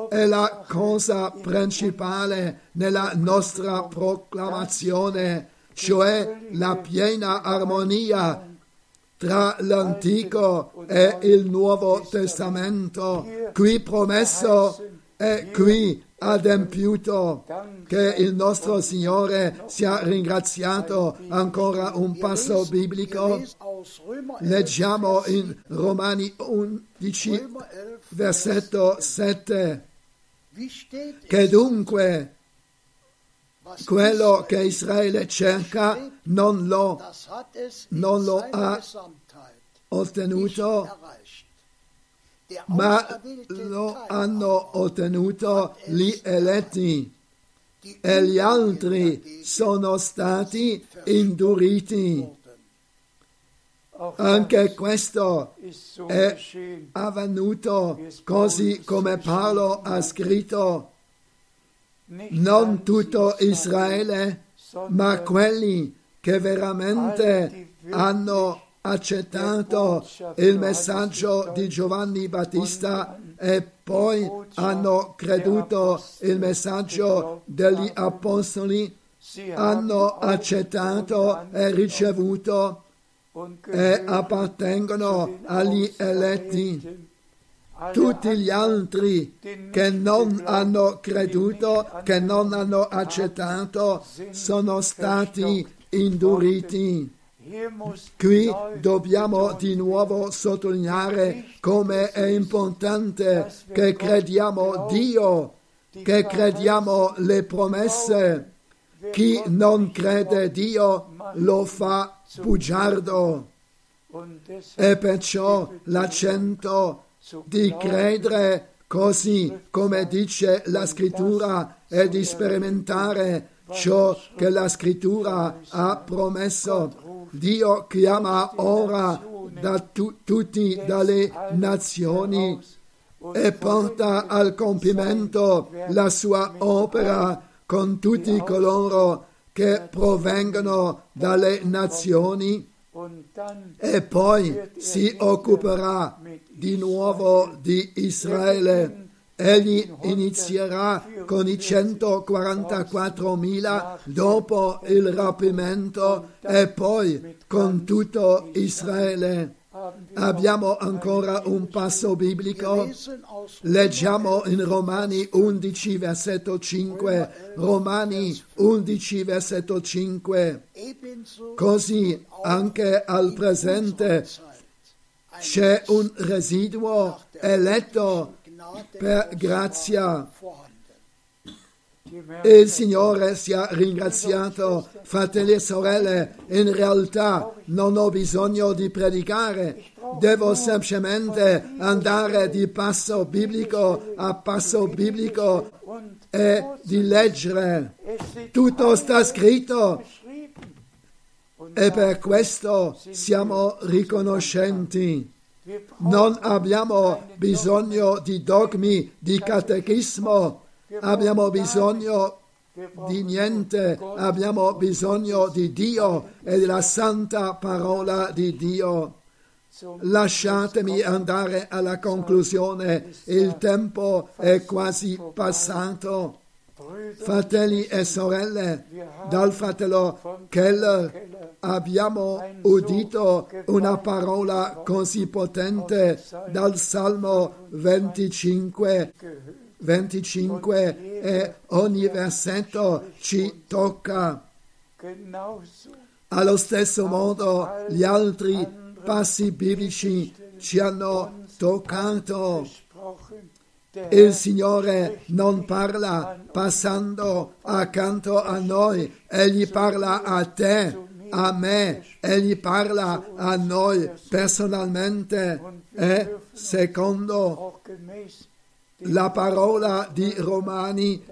è la cosa principale nella nostra proclamazione, cioè la piena armonia tra l'Antico e il Nuovo Testamento, qui promesso e qui adempiuto. Che il nostro Signore sia ringraziato. Ancora un passo biblico. Lest aus Römer 11, Leggiamo in Romani 11, Römer 11 versetto 7. Wie steht es, Che dunque quello che Israele cerca non lo non lo ha ottenuto, ma lo hanno ottenuto gli eletti e gli altri sono stati induriti. Anche questo è avvenuto così come Paolo ha scritto, non tutto Israel, Israele, ma quelli che veramente hanno accettato il messaggio di Giovanni Battista e poi hanno creduto il messaggio degli apostoli, hanno accettato e ricevuto e appartengono agli eletti. Tutti gli altri che non hanno creduto, che non hanno accettato, sono stati induriti. Qui dobbiamo di nuovo sottolineare come è importante che crediamo Dio, che crediamo le promesse. Chi non crede Dio lo fa bugiardo. E perciò l'accento di credere così come dice la scrittura e di sperimentare ciò che la scrittura ha promesso. Dio chiama ora da tu- tutti dalle nazioni e porta al compimento la sua opera con tutti coloro che provengono dalle nazioni e poi si occuperà di nuovo di Israele. Egli inizierà con i 144.000 dopo il rapimento e poi con tutto Israele. Abbiamo ancora un passo biblico. Leggiamo in Romani 11 versetto 5. Romani 11 versetto 5. ebenso Così anche al presente c'è un residuo eletto per grazia. Il Signore sia ringraziato, fratelli e sorelle. In realtà non ho bisogno di predicare, devo semplicemente andare di passo biblico a passo biblico e di leggere. Tutto sta scritto e per questo siamo riconoscenti. Non abbiamo bisogno di dogmi, di catechismo, abbiamo bisogno di niente, abbiamo bisogno di Dio e della santa parola di Dio. Lasciatemi andare alla conclusione, il tempo è quasi passato. Fratelli e sorelle, dal fratello Keller abbiamo udito una parola così potente dal Salmo 25, 25 e ogni versetto ci tocca. Allo stesso modo gli altri passi biblici ci hanno toccato. Il Signore non parla passando accanto a noi, Egli parla a te, a me, Egli parla a noi personalmente e secondo la parola di Romani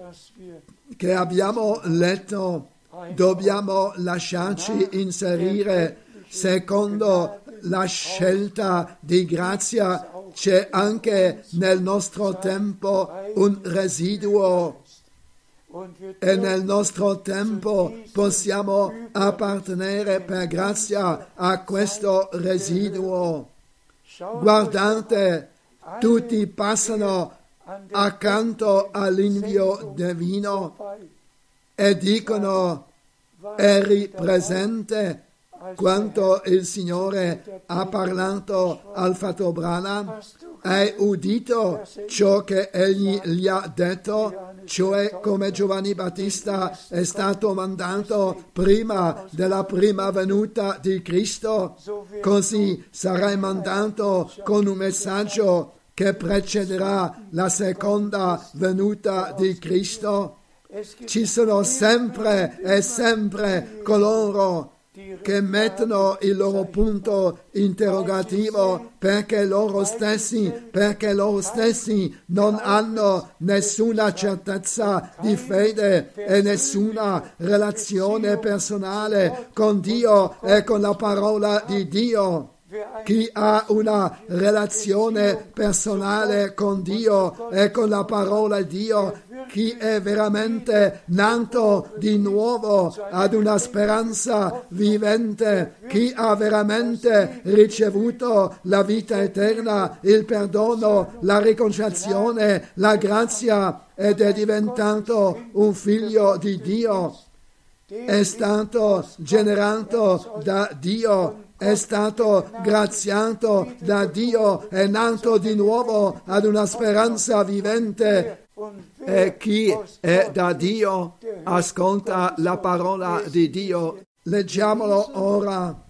che abbiamo letto, dobbiamo lasciarci inserire secondo la scelta di grazia. C'è anche nel nostro tempo un residuo e nel nostro tempo possiamo appartenere per grazia a questo residuo. Guardate, tutti passano accanto all'invio divino e dicono eri presente als quando il Signore ha parlato al Fato Branham? Hai udito ciò che egli gli ha detto? Cioè come Giovanni Battista è stato mandato prima della prima venuta di Cristo? Così sarai mandato con un messaggio che precederà la seconda venuta di Cristo? Ci sono sempre e sempre coloro che mettono il loro punto interrogativo perché loro stessi, perché loro stessi non hanno nessuna certezza di fede e nessuna relazione personale con Dio e con la parola di Dio. Chi ha una relazione personale con Dio e con la parola di Dio, chi è veramente nato di nuovo ad una speranza vivente, chi ha veramente ricevuto la vita eterna, il perdono, la riconciliazione, la grazia ed è diventato un figlio di Dio è stato generato da Dio, è stato graziato da Dio, è nato di nuovo ad una speranza vivente. E chi è da Dio ascolta la parola di Dio. Leggiamolo ora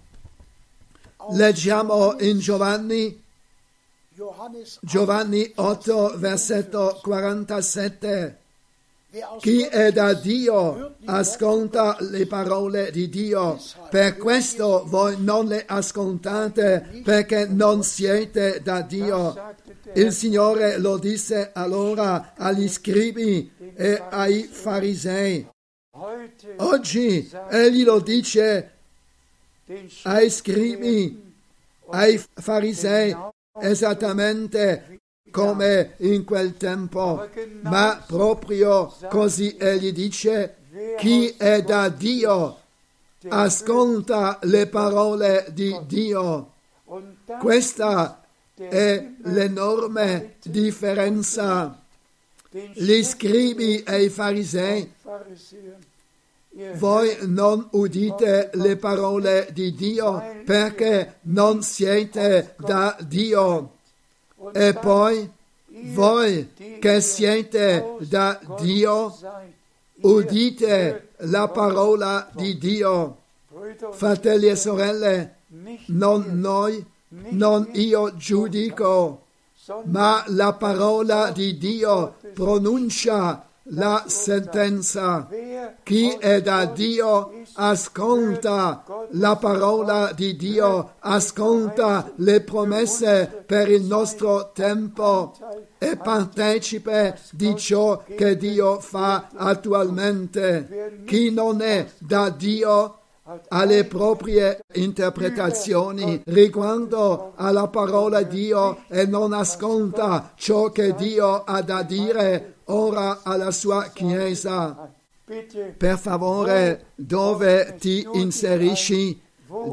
Leggiamo in Giovanni, Giovanni 8, versetto 47. Chi è da Dio ascolta le parole di Dio. Per questo voi non le ascoltate perché non siete da Dio. Il Signore lo disse allora agli scribi e ai farisei. Oggi egli lo dice ai scribi, ai farisei, esattamente come in quel tempo. Ma proprio così egli dice, chi è da Dio ascolta le parole di Dio. Questa è l'enorme differenza. Gli scribi e i farisei, voi non udite le parole di Dio perché non siete da Dio. E poi voi che siete da Dio, udite la parola di Dio. Fratelli e sorelle, non noi, non io giudico, ma la parola di Dio pronuncia la sentenza. Chi è da Dio ascolta la parola di Dio, ascolta le promesse per il nostro tempo e partecipe di ciò che Dio fa attualmente. Chi non è da Dio ha le proprie interpretazioni riguardo alla parola di Dio e non ascolta ciò che Dio ha da dire ora alla sua Chiesa. Per favore, dove ti inserisci?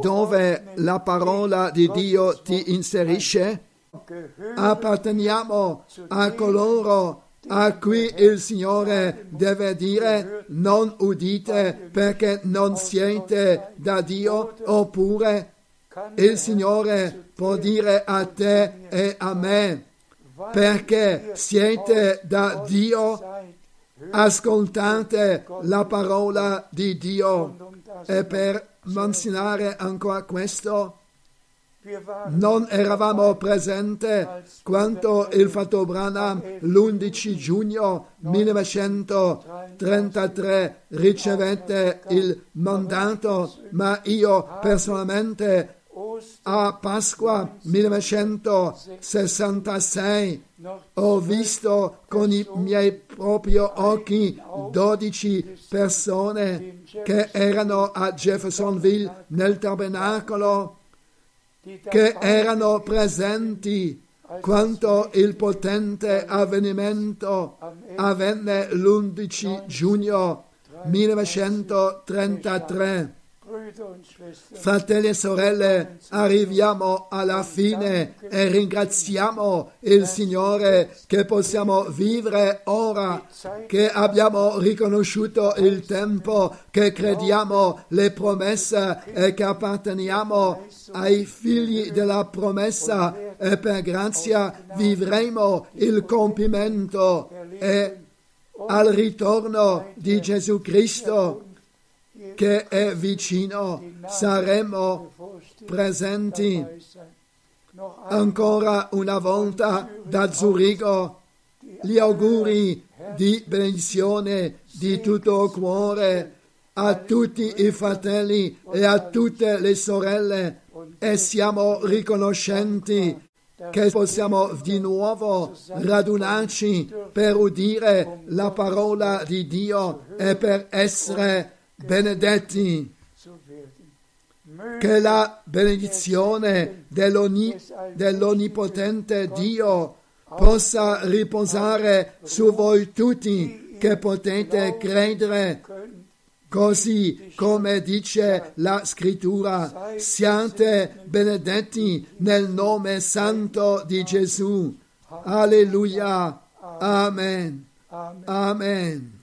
Dove la parola di Dio ti inserisce? gehört Apparteniamo a coloro a cui il Signore deve dire non udite perché non siete da Dio oppure il Signore può dire a te e a me perché siete da Dio ascoltate la parola di Dio. E per menzionare ancora questo non eravamo presenti quando il fatto Branham l'11 giugno 1933 ricevette il mandato ma io personalmente a Pasqua 1966 noch ho visto con i miei propri occhi 12 persone che erano a Jeffersonville nel tabernacolo, che erano presenti quando il potente avvenimento avvenne l'11 giugno 1933. Fratelli e sorelle, arriviamo alla fine e ringraziamo il Signore che possiamo vivere ora, che abbiamo riconosciuto il tempo, che crediamo le promesse e che apparteniamo ai figli della promessa e per grazia vivremo il compimento e al ritorno di Gesù Cristo che è vicino saremo presenti. Ancora una volta da Zurigo gli auguri di benedizione di tutto cuore a tutti i fratelli e a tutte le sorelle e siamo riconoscenti che possiamo di nuovo radunarci per udire la parola di Dio e per essere benedetti. Che la benedizione dell'onni- dell'Onnipotente Dio possa riposare su voi tutti che potete credere, così come dice la scrittura, siate benedetti nel nome santo di Gesù. Alleluia. Amen. Amen.